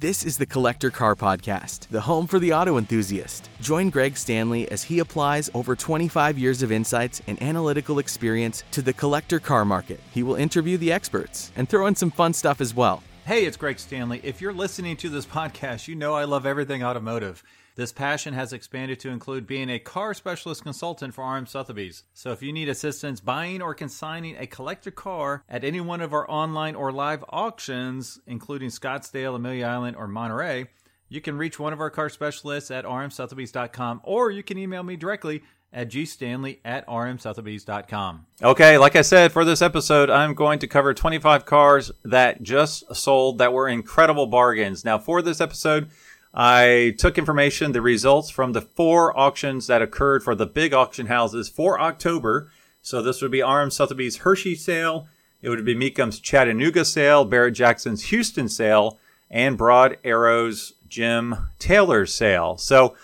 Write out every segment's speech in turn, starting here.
This is the Collector Car Podcast, the home for the auto enthusiast. Join Greg Stanley as he applies over 25 years of insights and analytical experience to the collector car market. He will interview the experts and throw in some fun stuff as well. Hey, it's Greg Stanley. If you're listening to this podcast, you know I love everything automotive. This passion has expanded to include being a car specialist consultant for RM Sotheby's. So if you need assistance buying or consigning a collector car at any one of our online or live auctions, including Scottsdale, Amelia Island, or Monterey, you can reach one of our car specialists at rmsotheby's.com or you can email me directly at gstanley at rmsotheby's.com. Okay, like I said, for this episode, I'm going to cover 25 cars that just sold that were incredible bargains. Now, for this episode, I took information, the results from the four auctions that occurred for the big auction houses for October. So this would be RM Sotheby's Hershey sale, it would be Mecum's Chattanooga sale, Barrett Jackson's Houston sale, and Broad Arrow's Jim Taylor sale. So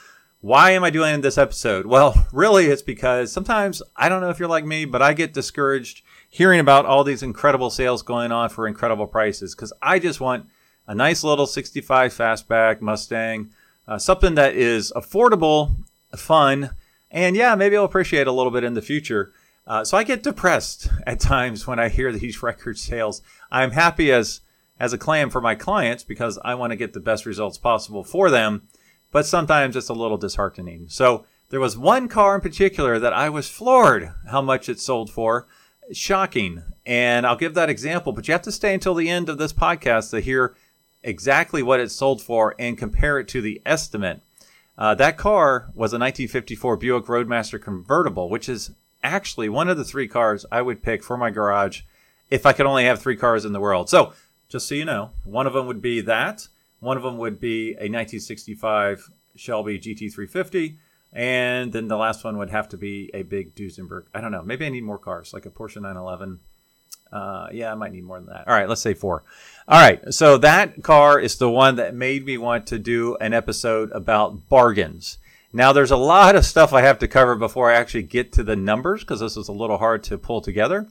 why am I doing this episode? Well, really, it's because sometimes I don't know if you're like me, but I get discouraged hearing about all these incredible sales going on for incredible prices because I just want a nice little 65 fastback Mustang, uh, something that is affordable, fun, and yeah, maybe I'll appreciate a little bit in the future. Uh, so I get depressed at times when I hear these record sales. I'm happy as as a clam for my clients because I want to get the best results possible for them, but sometimes it's a little disheartening. So there was one car in particular that I was floored how much it sold for. Shocking. And I'll give that example, but you have to stay until the end of this podcast to hear exactly what it sold for and compare it to the estimate. Uh, that car was a 1954 Buick Roadmaster convertible, which is actually one of the three cars I would pick for my garage if I could only have three cars in the world. So, just so you know, one of them would be that. One of them would be a 1965 Shelby GT350. And then the last one would have to be a big Duesenberg. I don't know. Maybe I need more cars, like a Porsche 911 uh, yeah, I might need more than that. All right, let's say four. All right, so that car is the one that made me want to do an episode about bargains. Now, there's a lot of stuff I have to cover before I actually get to the numbers because this is a little hard to pull together.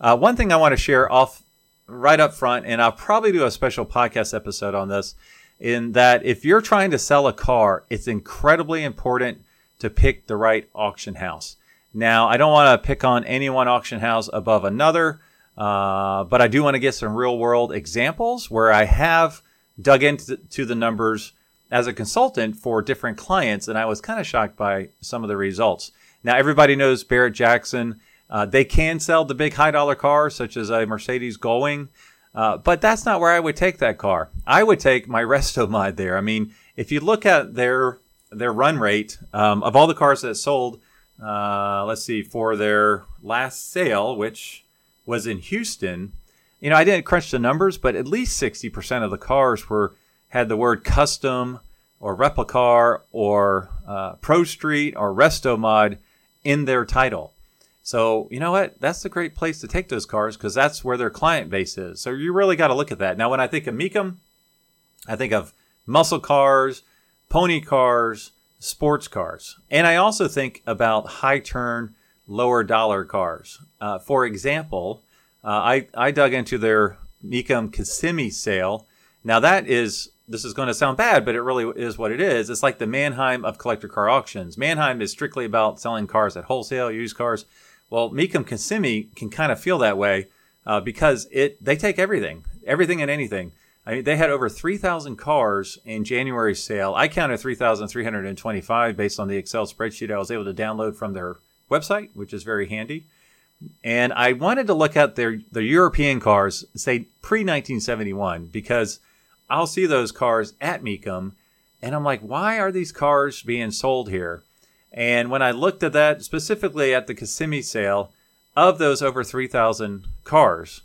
Uh, one thing I want to share off right up front, and I'll probably do a special podcast episode on this, in that if you're trying to sell a car, it's incredibly important to pick the right auction house. Now, I don't want to pick on any one auction house above another. Uh, but I do want to get some real world examples where I have dug into the numbers as a consultant for different clients, and I was kind of shocked by some of the results. Now, everybody knows Barrett Jackson. Uh, they can sell the big high dollar cars, such as a Mercedes Gullwing, uh, but that's not where I would take that car. I would take my Resto Mod there. I mean, if you look at their their run rate um, of all the cars that sold, uh, let's see, for their last sale, which was in Houston, you know, I didn't crunch the numbers, but at least 60% of the cars were had the word custom or replicar or uh, Pro Street or Resto Mod in their title. So, you know what? That's a great place to take those cars because that's where their client base is. So, you really got to look at that. Now, when I think of Mecum, I think of muscle cars, pony cars, sports cars. And I also think about high turn lower dollar cars. Uh, for example, uh, I, I dug into their Mecum Kissimmee sale. Now, that is, this is going to sound bad, but it really is what it is. It's like the Manheim of collector car auctions. Manheim is strictly about selling cars at wholesale, used cars. Well, Mecum Kissimmee can kind of feel that way uh, because it they take everything, everything and anything. I mean, they had over 3,000 cars in January sale. I counted 3,325 based on the Excel spreadsheet I was able to download from their website, which is very handy. And I wanted to look at their the European cars, say pre 1971, because I'll see those cars at Mecum, and I'm like, why are these cars being sold here? And when I looked at that specifically at the Kissimmee sale, of those over 3,000 cars,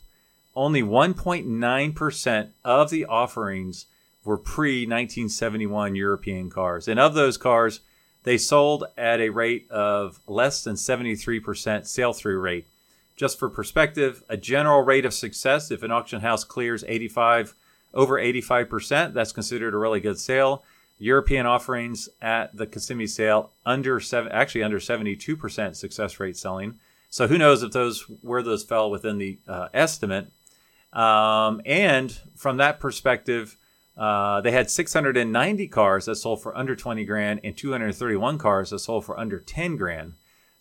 only 1.9% of the offerings were pre 1971 European cars. And of those cars, they sold at a rate of less than 73% sale through rate. Just for perspective, a general rate of success, if an auction house clears 85 over 85%, that's considered a really good sale. European offerings at the Kissimmee sale under seven, actually under 72% success rate selling. So who knows if those where those fell within the uh, estimate. Um, and from that perspective, uh, they had 690 cars that sold for under 20 grand and 231 cars that sold for under 10 grand.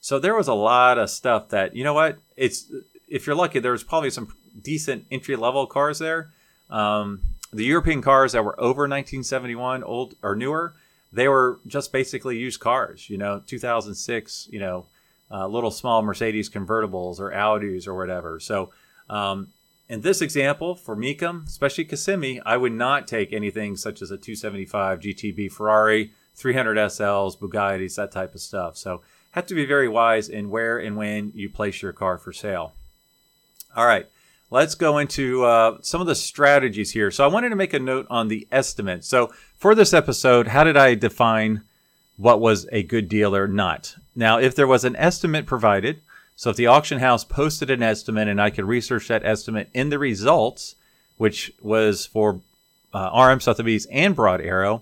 So there was a lot of stuff that you know what it's if you're lucky there was probably some decent entry level cars there. Um, the European cars that were over 1971 old or newer, they were just basically used cars. You know, 2006. You know, uh, little small Mercedes convertibles or Audis or whatever. So um, in this example, for Mecum, especially Kissimmee, I would not take anything such as a 275 GTB Ferrari, 300 SLs, Bugattis, that type of stuff. So have to be very wise in where and when you place your car for sale. All right, let's go into uh, some of the strategies here. So I wanted to make a note on the estimate. So for this episode, how did I define what was a good deal or not? Now, if there was an estimate provided, so if the auction house posted an estimate and I could research that estimate in the results, which was for uh, RM Sotheby's and Broad Arrow,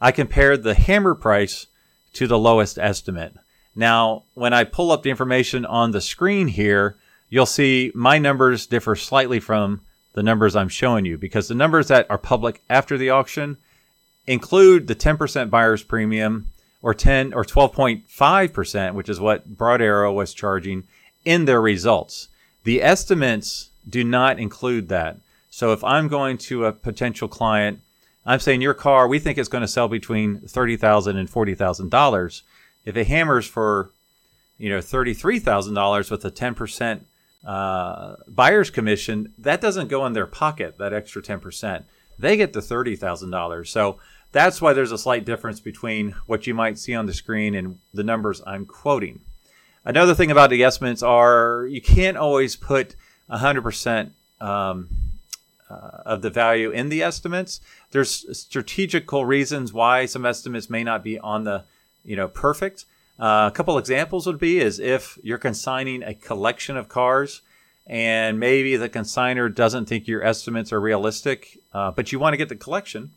I compared the hammer price to the lowest estimate. Now, when I pull up the information on the screen here, you'll see my numbers differ slightly from the numbers I'm showing you because the numbers that are public after the auction include the 10% buyer's premium or 10 or 12.5%, which is what Broad Arrow was charging in their results. The estimates do not include that. So if I'm going to a potential client, I'm saying your car, we think it's going to sell between $30,000 and $40,000. If it hammers for, you know, $33,000 with a 10% uh, buyer's commission, that doesn't go in their pocket, that extra 10%. They get the $30,000. So that's why there's a slight difference between what you might see on the screen and the numbers I'm quoting. Another thing about the estimates are you can't always put 100% um, uh, of the value in the estimates. There's strategical reasons why some estimates may not be on the, you know, perfect. Uh, a couple examples would be is if you're consigning a collection of cars and maybe the consigner doesn't think your estimates are realistic, uh, but you want to get the collection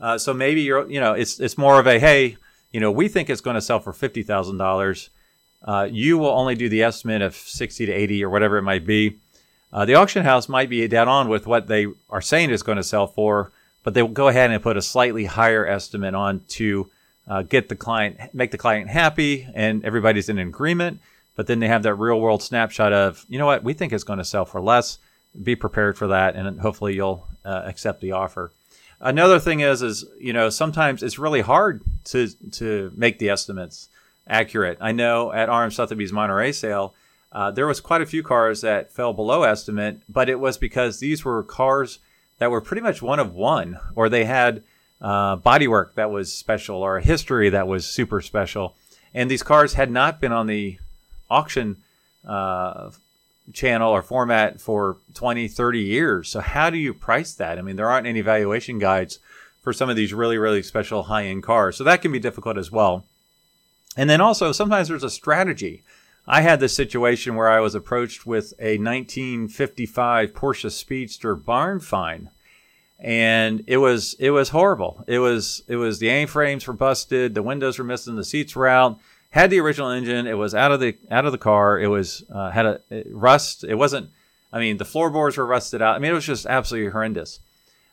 uh, so maybe you're, you know, it's it's more of a hey, you know, we think it's going to sell for fifty thousand uh, dollars. You will only do the estimate of sixty to eighty or whatever it might be. Uh, the auction house might be dead on with what they are saying it's going to sell for, but they will go ahead and put a slightly higher estimate on to uh, get the client, make the client happy, and everybody's in agreement. But then they have that real world snapshot of, you know what, we think it's going to sell for less. Be prepared for that, and hopefully you'll uh, accept the offer. Another thing is, is you know, sometimes it's really hard to to make the estimates accurate. I know at RM Sotheby's Monterey sale, uh, there was quite a few cars that fell below estimate, but it was because these were cars that were pretty much one of one, or they had uh, bodywork that was special, or a history that was super special, and these cars had not been on the auction uh, channel or format for 20, 30 years. So how do you price that? I mean, there aren't any valuation guides for some of these really, really special high end cars. So that can be difficult as well. And then also sometimes there's a strategy. I had this situation where I was approached with a 1955 Porsche Speedster barn find and it was it was horrible. It was it was the A-frames were busted, the windows were missing, the seats were out had the original engine. It was out of the out of the car. It was uh, had a it, rust. It wasn't. I mean, the floorboards were rusted out. I mean, it was just absolutely horrendous.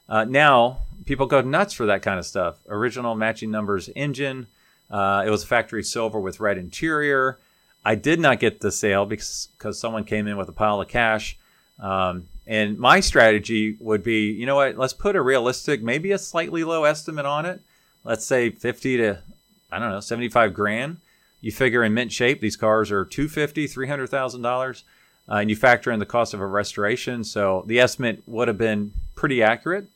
Uh, now people go nuts for that kind of stuff. Original matching numbers engine. Uh, it was factory silver with red interior. I did not get the sale because because someone came in with a pile of cash. Um, and my strategy would be, you know what? Let's put a realistic, maybe a slightly low estimate on it. Let's say 50 to I don't know, 75 grand you figure in mint shape, these cars are two fifty, three hundred thousand dollars, uh, and you factor in the cost of a restoration. So the estimate would have been pretty accurate.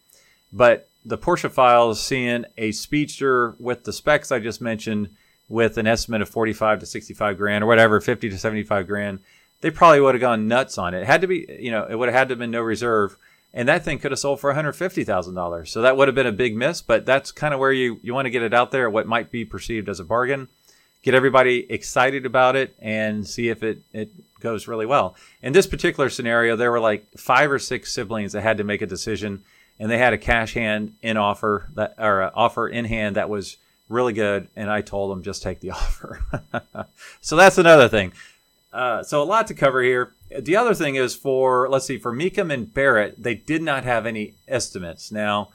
But the Porschephiles seeing a Speedster with the specs I just mentioned, with an estimate of forty-five to sixty-five grand or whatever, fifty to seventy-five grand. They probably would have gone nuts on it. It had to be, you know, it would have had to have been no reserve and that thing could have sold for $150,000. So that would have been a big miss, but that's kind of where you, you want to get it out there, what might be perceived as a bargain get everybody excited about it and see if it, it goes really well. In this particular scenario, there were like five or six siblings that had to make a decision, and they had a cash hand in offer that or offer in hand that was really good, and I told them just take the offer. so that's another thing. Uh, so a lot to cover here. The other thing is for let's see for Mecum and Barrett, they did not have any estimates. Now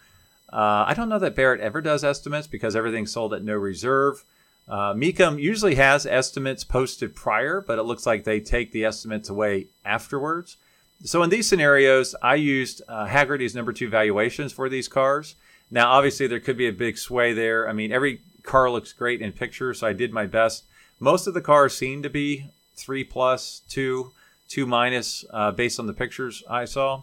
Uh, I don't know that Barrett ever does estimates because everything's sold at no reserve. Uh, Mecum usually has estimates posted prior, but it looks like they take the estimates away afterwards. So in these scenarios, I used uh, Hagerty's number two valuations for these cars. Now, obviously, there could be a big sway there. I mean, every car looks great in picture, so I did my best. Most of the cars seem to be three plus, two, two minus, uh, based on the pictures I saw.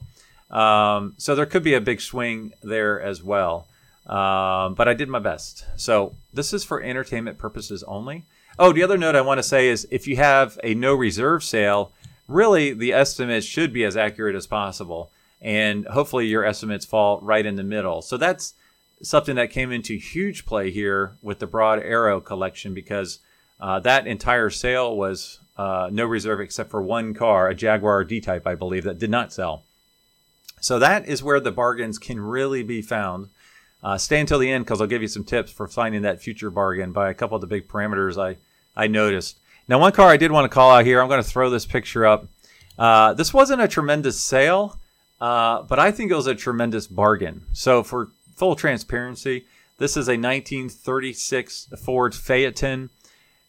Um, so there could be a big swing there as well. Um, but I did my best. So this is for entertainment purposes only. Oh, the other note I want to say is if you have a no reserve sale, really the estimates should be as accurate as possible. And hopefully your estimates fall right in the middle. So that's something that came into huge play here with the Broad Arrow collection because uh, that entire sale was uh, no reserve except for one car, a Jaguar D Type, I believe, that did not sell. So that is where the bargains can really be found. Uh, stay until the end because I'll give you some tips for finding that future bargain by a couple of the big parameters I, I noticed. Now, one car I did want to call out here, I'm going to throw this picture up. Uh, this wasn't a tremendous sale, uh, but I think it was a tremendous bargain. So, for full transparency, this is a 1936 Ford Phaeton.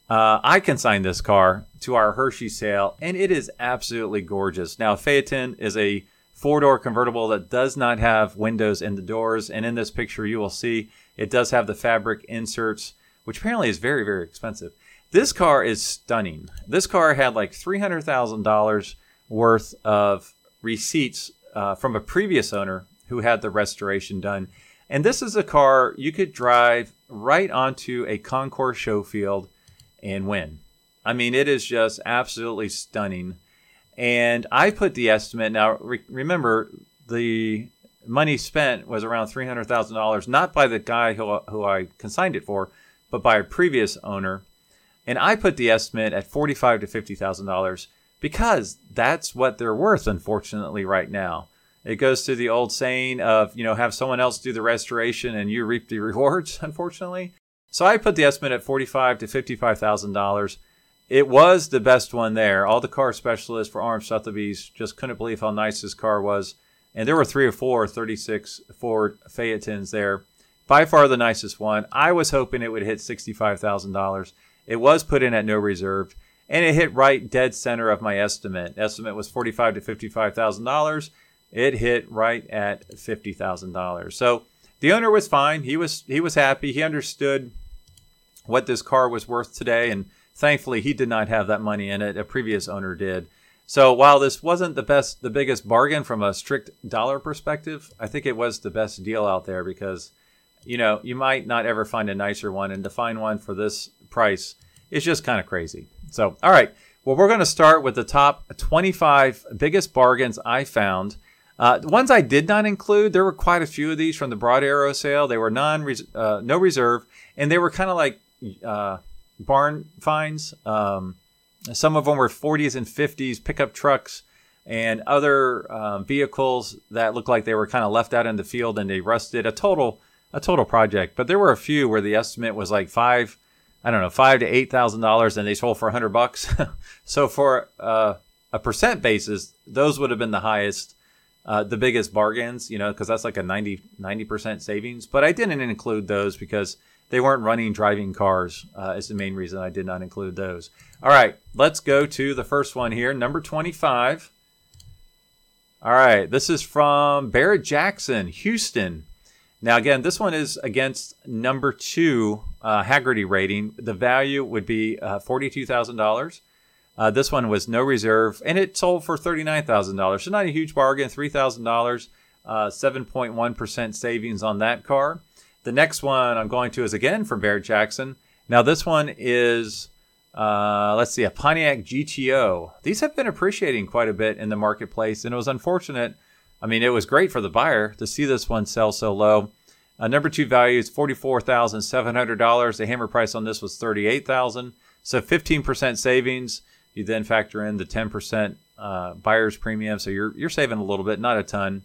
Uh, I consigned this car to our Hershey sale, and it is absolutely gorgeous. Now, Phaeton is a four door convertible that does not have windows in the doors. And in this picture, you will see it does have the fabric inserts, which apparently is very, very expensive. This car is stunning. This car had like $300,000 worth of receipts uh, from a previous owner who had the restoration done. And this is a car you could drive right onto a concours show field and win. I mean, it is just absolutely stunning. And I put the estimate now. Re- remember, the money spent was around three hundred thousand dollars, not by the guy who who I consigned it for, but by a previous owner. And I put the estimate at forty five to fifty thousand dollars because that's what they're worth, unfortunately, right now. It goes to the old saying of, you know, have someone else do the restoration and you reap the rewards, unfortunately. So I put the estimate at forty-five to fifty-five thousand dollars it was the best one there. All the car specialists for RM Sotheby's just couldn't believe how nice this car was. And there were three or four 36 Ford Phaetons there. By far the nicest one. I was hoping it would hit $65,000. It was put in at no reserve, and it hit right dead center of my estimate. Estimate was forty-five to fifty-five thousand dollars. It hit right at fifty thousand dollars. So the owner was fine. He was he was happy. He understood what this car was worth today, and Thankfully, he did not have that money in it. A previous owner did. So while this wasn't the best, the biggest bargain from a strict dollar perspective, I think it was the best deal out there because, you know, you might not ever find a nicer one, and to find one for this price is just kind of crazy. So, all right. Well, we're going to start with the top 25 biggest bargains I found. Uh, the ones I did not include, there were quite a few of these from the Broad Arrow sale. They were non, uh, no reserve, and they were kind of like uh, barn finds. Um, some of them were 40s and 50s pickup trucks and other um, vehicles that looked like they were kind of left out in the field and they rusted. A total a total project. But there were a few where the estimate was like five, I don't know, five to eight thousand dollars, and they sold for a hundred bucks. so for uh, a percent basis, those would have been the highest. Uh, the biggest bargains, you know, because that's like a 90 percent savings. But I didn't include those because they weren't running driving cars uh, is the main reason I did not include those. All right, let's go to the first one here, number 25. All right, this is from Barrett Jackson, Houston. Now, again, this one is against number two uh, Hagerty rating. The value would be uh, $42,000. Uh, this one was no reserve, and it sold for $39,000. So, not a huge bargain, $3,000, 7.1% uh, savings on that car. The next one I'm going to is again from Barrett Jackson. Now, this one is, uh, let's see, a Pontiac GTO. These have been appreciating quite a bit in the marketplace, and it was unfortunate. I mean, it was great for the buyer to see this one sell so low. Uh, number two value is $44,700. The hammer price on this was 38,000. So 15% savings. You then factor in the 10% uh, buyer's premium. So you're, you're saving a little bit, not a ton.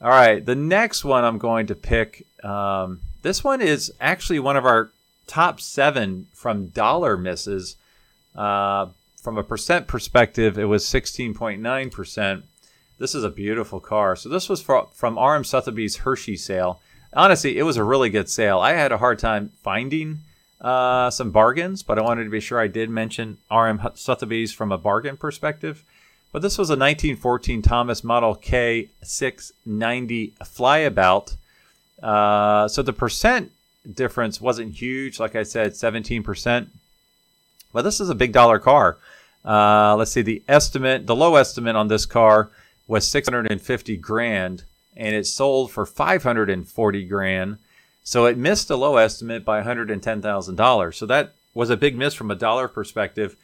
All right, the next one I'm going to pick. Um, this one is actually one of our top seven from dollar misses. Uh, from a percent perspective, it was 16.9%. This is a beautiful car. So this was from, from RM Sotheby's Hershey sale. honestly, it was a really good sale. I had a hard time finding uh, some bargains, but I wanted to be sure I did mention RM Sotheby's from a bargain perspective. But this was a 1914 Thomas Model K690 flyabout. Uh, so the percent difference wasn't huge, like I said, 17%. But this is a big dollar car. Uh, let's see, the estimate, the low estimate on this car was 650 grand, and it sold for 540 grand. So it missed the low estimate by $110,000. So that was a big miss from a dollar perspective.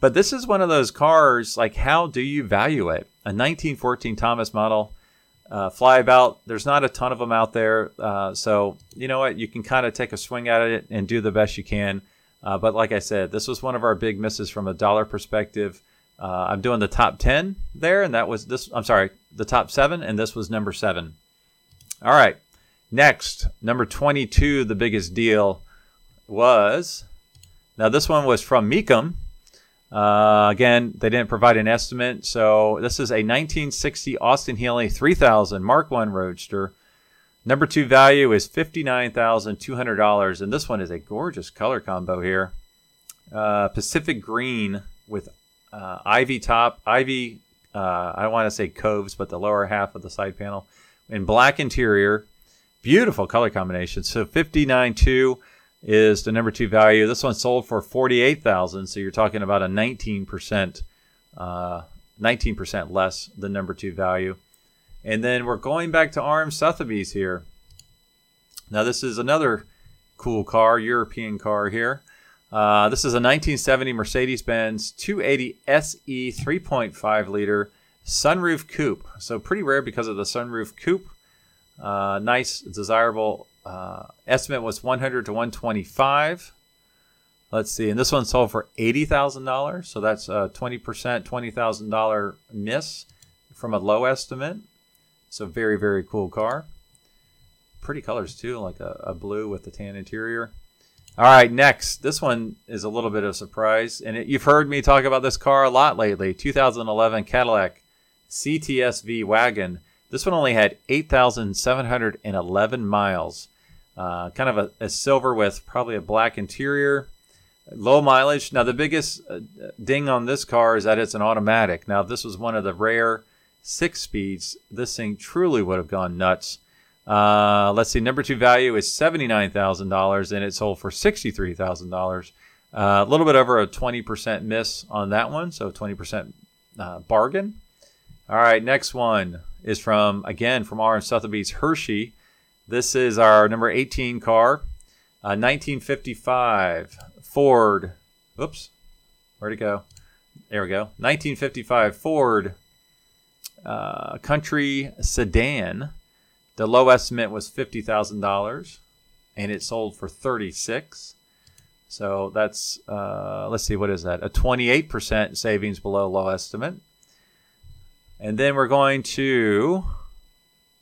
But this is one of those cars, like, how do you value it? A 1914 Thomas model uh, flyabout, there's not a ton of them out there. Uh, so, you know what? You can kind of take a swing at it and do the best you can. Uh, but like I said, this was one of our big misses from a dollar perspective. Uh, I'm doing the top 10 there, and that was this. I'm sorry, the top seven, and this was number seven. All right. Next, number 22, the biggest deal was. Now, this one was from Mecum. Uh, again, they didn't provide an estimate. So, this is a 1960 Austin Healey 3000 Mark One Roadster. Number two value is $59,200. And this one is a gorgeous color combo here. Uh, Pacific green with uh, ivy top, ivy, uh, I don't want to say coves, but the lower half of the side panel, in black interior. Beautiful color combination. So 59.2 is the number two value. This one sold for 48,000. So you're talking about a 19%, uh, 19% less than number two value. And then we're going back to RM Sotheby's here. Now, this is another cool car, European car here. Uh, this is a 1970 Mercedes Benz 280 SE 3.5 liter sunroof coupe. So, pretty rare because of the sunroof coupe. Uh, nice, desirable. Uh, estimate was 100 to 125. Let's see, and this one sold for eighty thousand dollars. So that's a twenty percent, twenty thousand dollar miss from a low estimate. So very, very cool car. Pretty colors too, like a, a blue with the tan interior. All right, next. This one is a little bit of a surprise. And it, you've heard me talk about this car a lot lately 2011 Cadillac CTSV wagon. This one only had 8,711 miles. Uh, kind of a, a, silver with probably a black interior. Low mileage. Now, the biggest uh, ding on this car is that it's an automatic. Now, this was one of the rare six speeds, this thing truly would have gone nuts. Uh, let's see, number two value is $79,000 and it sold for $63,000. Uh, a little bit over a 20% miss on that one, so 20% uh, bargain. All right, next one is from, again, from RM Sotheby's Hershey. This is our number 18 car, 1955 Ford. Oops, where'd it go? There we go. 1955 Ford uh, country sedan. The low estimate was fifty thousand dollars, and it sold for thirty six. So that's uh, let's see, what is that? A twenty eight percent savings below low estimate. And then we're going to.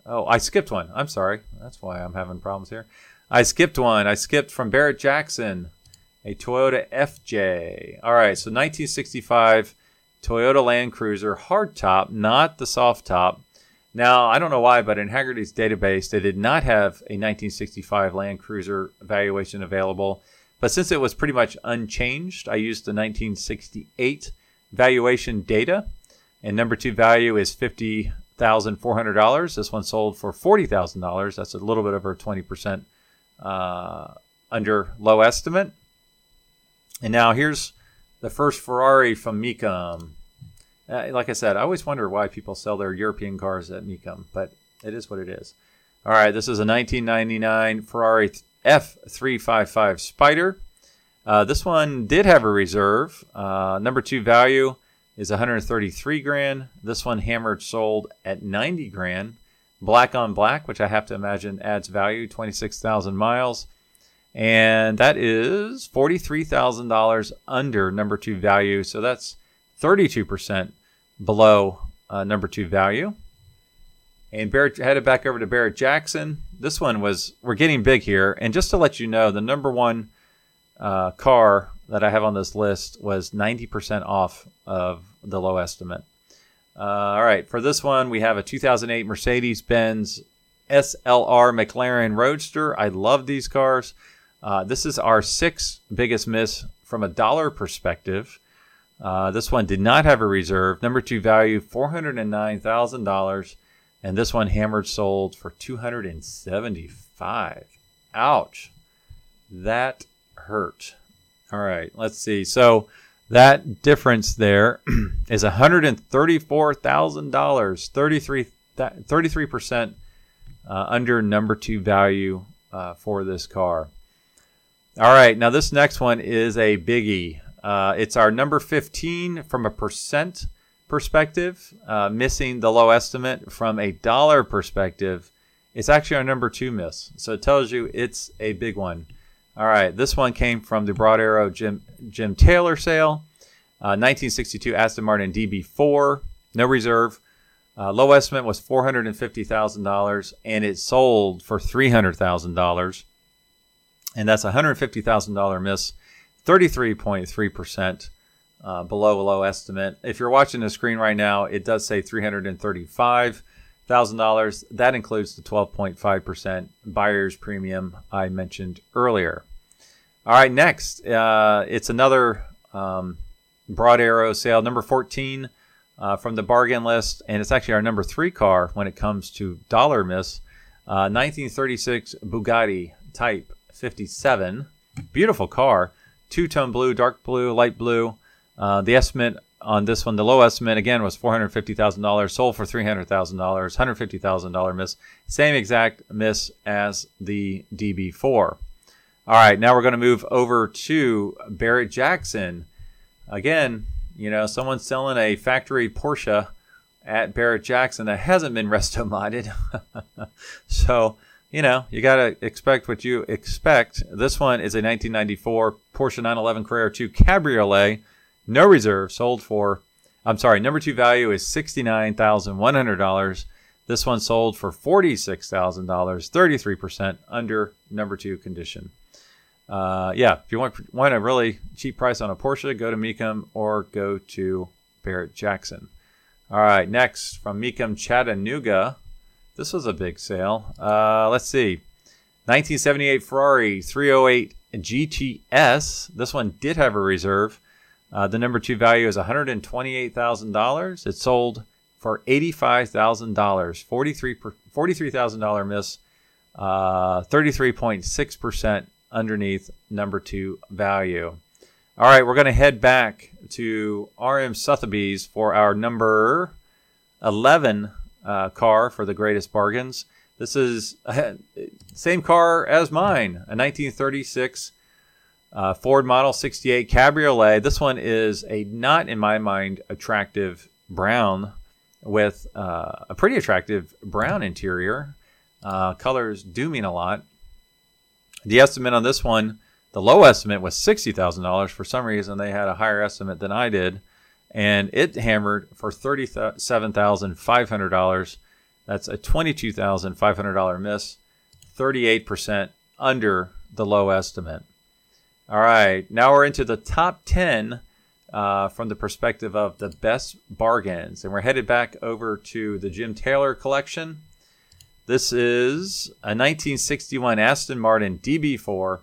Oh, I skipped one. I'm sorry. That's why I'm having problems here. I skipped one. I skipped from Barrett Jackson, a Toyota FJ. All right, so 1965 Toyota Land Cruiser hardtop, not the soft top. Now, I don't know why, but in Hagerty's database, they did not have a 1965 Land Cruiser valuation available. But since it was pretty much unchanged, I used the 1968 valuation data. And number two value is $50,400. This one sold for $40,000. That's a little bit over 20% uh, under low estimate. And now here's the first Ferrari from Mecum. Uh, like I said, I always wonder why people sell their European cars at Mecum, but it is what it is. All right, this is a 1999 Ferrari F355 Spider. Uh, this one did have a reserve. Uh, number two value is 133 grand. This one hammered sold at 90 grand. Black on black, which I have to imagine adds value, 26,000 miles and that is $43,000 under number two value. So that's 32% below uh, number two value. And Barrett headed back over to Barrett Jackson. This one was, we're getting big here. And just to let you know, the number one uh, car that I have on this list was 90% off of the low estimate. Uh, all right, for this one, we have a 2008 Mercedes Benz SLR McLaren Roadster. I love these cars. Uh, this is our sixth biggest miss from a dollar perspective. Uh, this one did not have a reserve. Number two value, $409,000. And this one hammered sold for 275 Ouch. That hurt. All right, let's see. So that difference there is $134,000, 33 33% uh, under number two value uh, for this car. All right, now this next one is a biggie. Uh, it's our number 15 from a percent perspective, uh, missing the low estimate from a dollar perspective. It's actually our number two miss. So it tells you it's a big one. All right, this one came from the Broad Arrow Jim, Jim Taylor sale. Uh, 1962 Aston Martin DB4, no reserve. Uh, low estimate was $450,000 and it sold for $300,000. And that's a $150,000 miss, 33.3% uh, below low estimate. If you're watching the screen right now, it does say $335,000. That includes the 12.5% buyer's premium I mentioned earlier. All right, next, uh, it's another um, Broad Arrow sale, number 14 uh, from the bargain list, and it's actually our number three car when it comes to dollar miss. Uh, 1936 Bugatti Type 57, beautiful car, two tone blue, dark blue, light blue. Uh, the estimate on this one, the low estimate again was four hundred fifty thousand dollars, sold for three hundred thousand dollars, hundred fifty thousand dollar miss, same exact miss as the DB4. All right, now we're going to move over to Barrett Jackson. Again, you know, someone's selling a factory Porsche at Barrett Jackson that hasn't been resto modded. so, you know, you got to expect what you expect. This one is a 1994 Porsche 911 Carrera 2 Cabriolet, no reserve, sold for, I'm sorry, number two value is $69,100. This one sold for $46,000, 33% under number two condition uh, yeah, if you want want a really cheap price on a Porsche, go to Mecum or go to Barrett Jackson. All right, next from Mecum Chattanooga. This was a big sale. Uh, let's see. 1978 Ferrari 308 GTS. This one did have a reserve. Uh, the number two value is $128,000. It sold for $85,000, 43 $43,000 miss, uh, 33.6% underneath number two value. All right, we're going to head back to RM Sotheby's for our number 11 uh, car for the greatest bargains. This is uh, same car as mine, a 1936 uh, Ford Model 68 Cabriolet. This one is a not, in my mind, attractive brown with uh, a pretty attractive brown interior. Uh, colors do mean a lot. The estimate on this one, the low estimate was $60,000. For some reason, they had a higher estimate than I did. And it hammered for $37,500. That's a $22,500 miss, 38% under the low estimate. All right, now we're into the top 10 uh, from the perspective of the best bargains. And we're headed back over to the Jim Taylor collection. This is a 1961 Aston Martin DB4.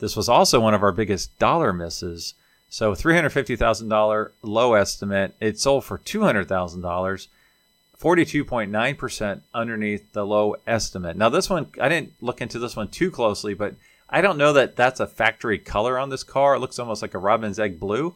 This was also one of our biggest dollar misses. So $350,000 low estimate. It sold for $200,000, 42.9% underneath the low estimate. Now, this one, I didn't look into this one too closely, but I don't know that that's a factory color on this car. It looks almost like a robin's egg blue.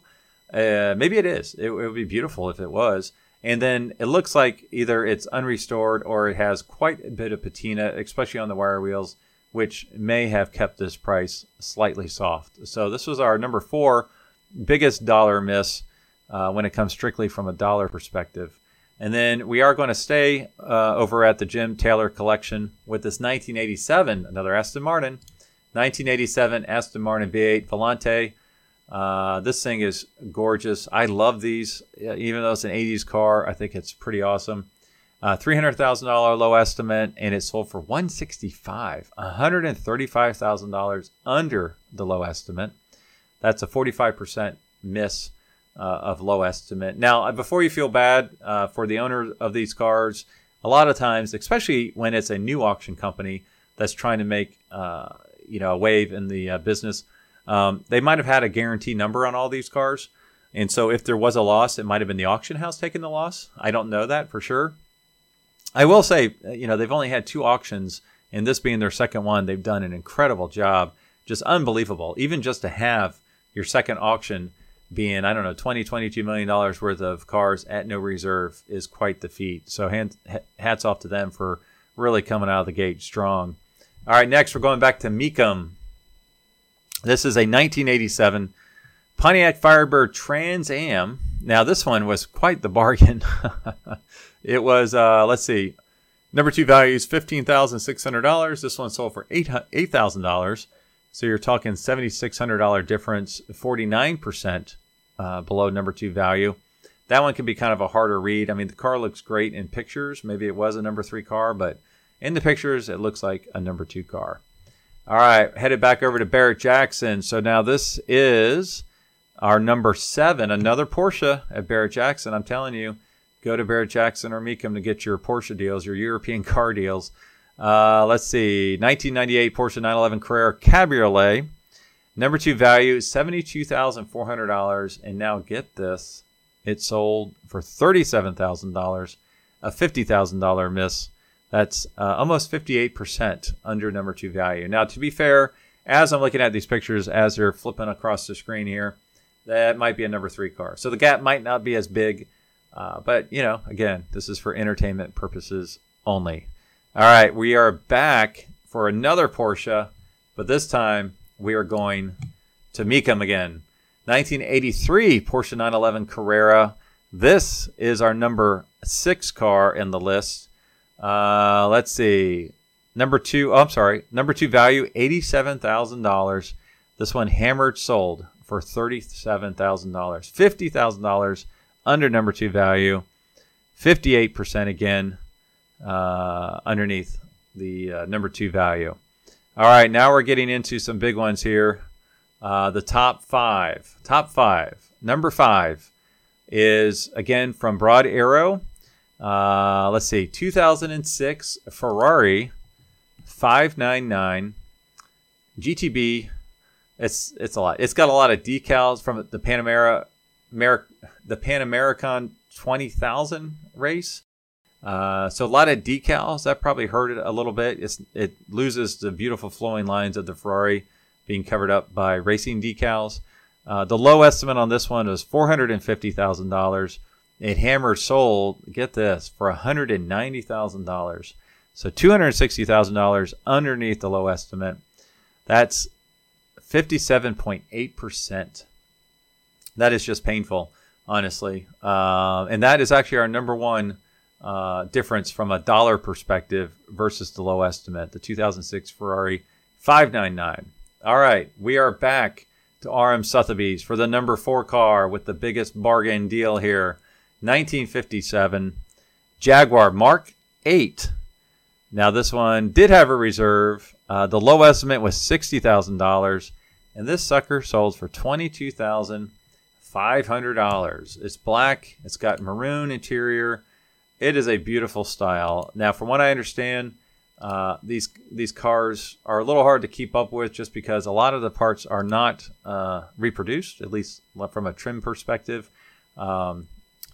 Uh, maybe it is. It, it would be beautiful if it was. And then it looks like either it's unrestored or it has quite a bit of patina, especially on the wire wheels, which may have kept this price slightly soft. So this was our number four biggest dollar miss uh, when it comes strictly from a dollar perspective. And then we are going to stay uh, over at the Jim Taylor collection with this 1987, another Aston Martin, 1987 Aston Martin V8 Volante. Uh, this thing is gorgeous. I love these, even though it's an 80s car. I think it's pretty awesome. Uh, $300,000 low estimate, and it sold for 165 $135,000 under the low estimate. That's a 45% miss uh, of low estimate. Now, uh, before you feel bad uh, for the owner of these cars, a lot of times, especially when it's a new auction company that's trying to make uh, you know a wave in the uh, business, um, they might have had a guarantee number on all these cars, and so if there was a loss, it might have been the auction house taking the loss. I don't know that for sure. I will say, uh, you know, they've only had two auctions, and this being their second one, they've done an incredible job, just unbelievable. Even just to have your second auction being I don't know 20 22 million dollars worth of cars at no reserve is quite the feat. So hats off to them for really coming out of the gate strong. All right, next we're going back to Mecum. This is a 1987 Pontiac Firebird Trans Am. Now this one was quite the bargain. it was uh, let's see, number two value is fifteen thousand six hundred dollars. This one sold for eight eight thousand dollars. So you're talking seventy six hundred dollar difference, forty nine percent uh, below number two value. That one can be kind of a harder read. I mean, the car looks great in pictures. Maybe it was a number three car, but in the pictures, it looks like a number two car. All right, headed back over to Barrett Jackson. So now this is our number seven, another Porsche at Barrett Jackson. I'm telling you, go to Barrett Jackson or Mecum to get your Porsche deals, your European car deals. Uh, let's see, 1998 Porsche 911 Carrera Cabriolet. Number two value, $72,400. And now get this, it sold for $37,000, a $50,000 miss. That's uh, almost 58% under number two value. Now, to be fair, as I'm looking at these pictures, as they're flipping across the screen here, that might be a number three car. So the gap might not be as big, uh, but you know, again, this is for entertainment purposes only. All right, we are back for another Porsche, but this time we are going to Mecum again. 1983 Porsche 911 Carrera. This is our number six car in the list. Uh, let's see. Number two, oh, I'm sorry. Number two value, $87,000. This one hammered sold for $37,000. $50,000 under number two value. 58% again uh, underneath the uh, number two value. All right, now we're getting into some big ones here. Uh, the top five. Top five. Number five is again from Broad Arrow. Uh, let's see, 2006 Ferrari 599 GTB. It's it's a lot. It's got a lot of decals from the Panamera, Amer- the Pan American 20,000 race. Uh, so a lot of decals that probably hurt it a little bit. It's, it loses the beautiful flowing lines of the Ferrari being covered up by racing decals. Uh, the low estimate on this one is four hundred and fifty thousand dollars. It hammer sold. Get this for one hundred and ninety thousand dollars. So two hundred sixty thousand dollars underneath the low estimate. That's fifty-seven point eight percent. That is just painful, honestly. Uh, and that is actually our number one uh, difference from a dollar perspective versus the low estimate, the 2006 Ferrari 599. All right, we are back to RM Sotheby's for the number four car with the biggest bargain deal here 1957 Jaguar Mark 8. Now, this one did have a reserve. Uh, the low estimate was $60,000, and this sucker sold for $22,500. It's black, it's got maroon interior it is a beautiful style. Now, from what I understand, uh, these these cars are a little hard to keep up with just because a lot of the parts are not uh, reproduced, at least from a trim perspective. Um,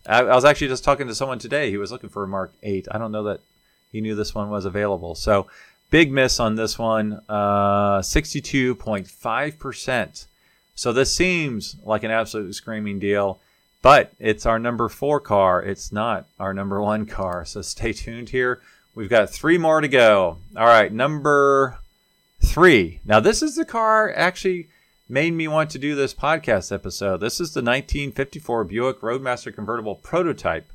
I, I, was actually just talking to someone today. He was looking for a Mark 8. I don't know that he knew this one was available. So, big miss on this one uh, 62.5%. So, this seems like an absolute screaming deal. But it's our number four car. It's not our number one car. So stay tuned here. We've got three more to go. All right, number three. Now, this is the car actually made me want to do this podcast episode. This is the 1954 Buick Roadmaster convertible prototype.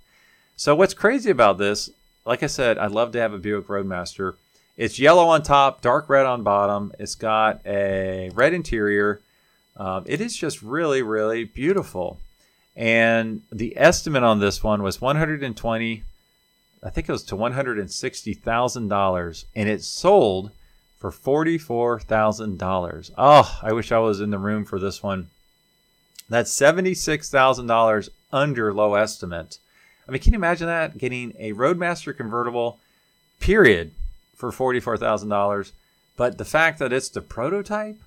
So, what's crazy about this, like I said, I'd love to have a Buick Roadmaster. It's yellow on top, dark red on bottom. It's got a red interior. Um, it is just really, really beautiful. And the estimate on this one was 120, I think it was to $160,000, and it sold for $44,000. Oh, I wish I was in the room for this one. That's $76,000 under low estimate. I mean, can you imagine that getting a Roadmaster convertible, period, for forty four thousand dollars? But the fact that it's the prototype,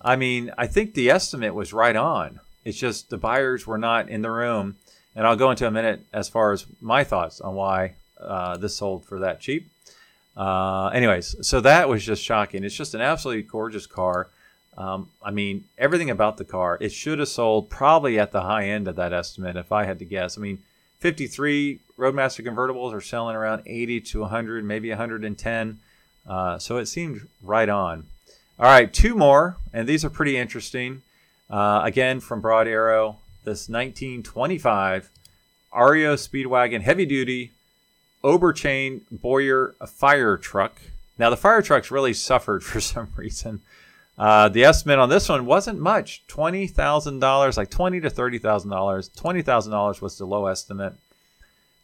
I mean, I think the estimate was right on. It's just the buyers were not in the room, and I'll go into a minute as far as my thoughts on why uh, this sold for that cheap. Uh, anyways, so that was just shocking. It's just an absolutely gorgeous car. Um, I mean, everything about the car, it should have sold probably at the high end of that estimate if I had to guess. I mean, 53 Roadmaster convertibles are selling around 80 to 100, maybe 110. Uh, so it seemed right on. All right, two more, and these are pretty interesting. Uh, again, from Broad Arrow, this 1925 REO Speedwagon heavy duty Obenchain Boyer fire truck. Now, the fire trucks really suffered for some reason. Uh, the estimate on this one wasn't much $20,000, like 20 to $30,000. $20,000 was the low estimate.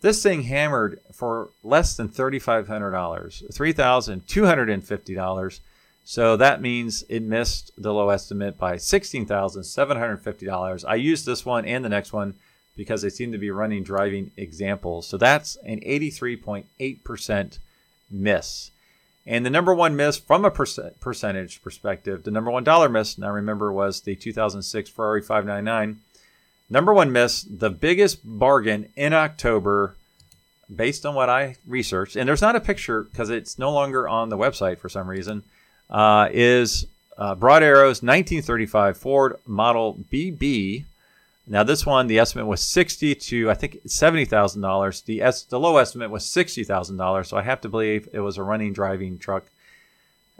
This thing hammered for less than $3,500, $3,250. So that means it missed the low estimate by $16,750. I used this one and the next one because they seem to be running driving examples. So that's an 83.8% miss. And the number one miss from a percent, percentage perspective, the number one dollar miss, now remember, was the 2006 Ferrari 599. Number one miss, the biggest bargain in October, based on what I researched, and there's not a picture because it's no longer on the website for some reason, uh, is uh, Broad Arrow's 1935 Ford Model BB now this one, the estimate was sixty to I think seventy thousand dollars. The es- the low estimate was sixty thousand dollars. So I have to believe it was a running driving truck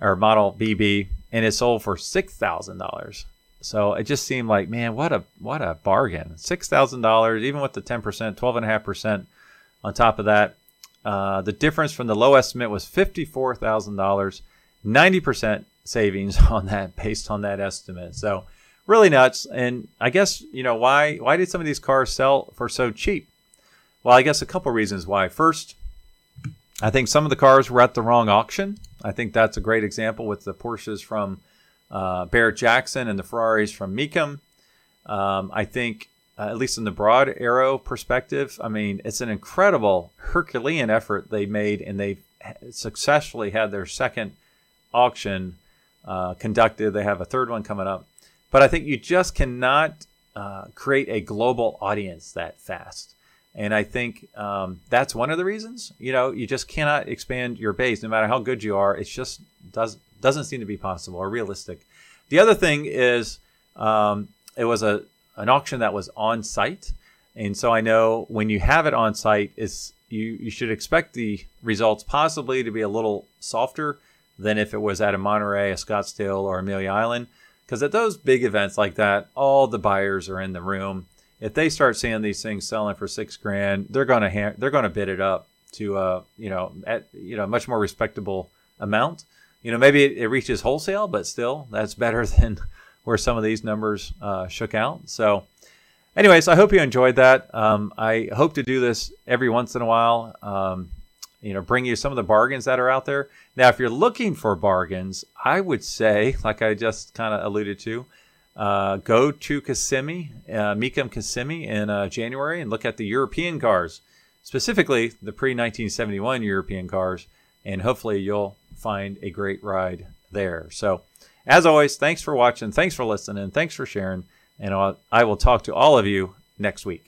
or model BB, and it sold for six thousand dollars. So it just seemed like, man, what a what a bargain! Six thousand dollars, even with the ten percent, twelve and a half percent on top of that. Uh, the difference from the low estimate was fifty four thousand dollars, ninety percent savings on that based on that estimate. So really nuts. And I guess you know why why did some of these cars sell for so cheap? Well, I guess a couple reasons why. First, I think some of the cars were at the wrong auction. I think that's a great example with the Porsches from uh, Barrett Jackson and the Ferraris from Mecum. Um, I think, uh, at least in the broad arrow perspective, I mean, it's an incredible Herculean effort they made, and they successfully had their second auction uh, conducted. They have a third one coming up. But I think you just cannot uh, create a global audience that fast. And I think um, that's one of the reasons. You know, you just cannot expand your base, no matter how good you are. It just does doesn't seem to be possible or realistic. The other thing is, um, it was a an auction that was on site, and so I know when you have it on site, is you you should expect the results possibly to be a little softer than if it was at a Monterey, a Scottsdale, or Amelia Island. Because at those big events like that, all the buyers are in the room. If they start seeing these things selling for six grand, they're gonna ha- they're gonna bid it up to uh you know at you know much more respectable amount. You know maybe it, it reaches wholesale, but still that's better than where some of these numbers uh, shook out. So, anyways, I hope you enjoyed that. Um, I hope to do this every once in a while. Um, you know, bring you some of the bargains that are out there. Now, if you're looking for bargains, I would say, like I just kind of alluded to, uh, go to Kissimmee, uh, Mecum Kissimmee in uh, January and look at the European cars, specifically the pre 1971 European cars, and hopefully you'll find a great ride there. So, as always, thanks for watching, thanks for listening, thanks for sharing, and I'll, I will talk to all of you next week.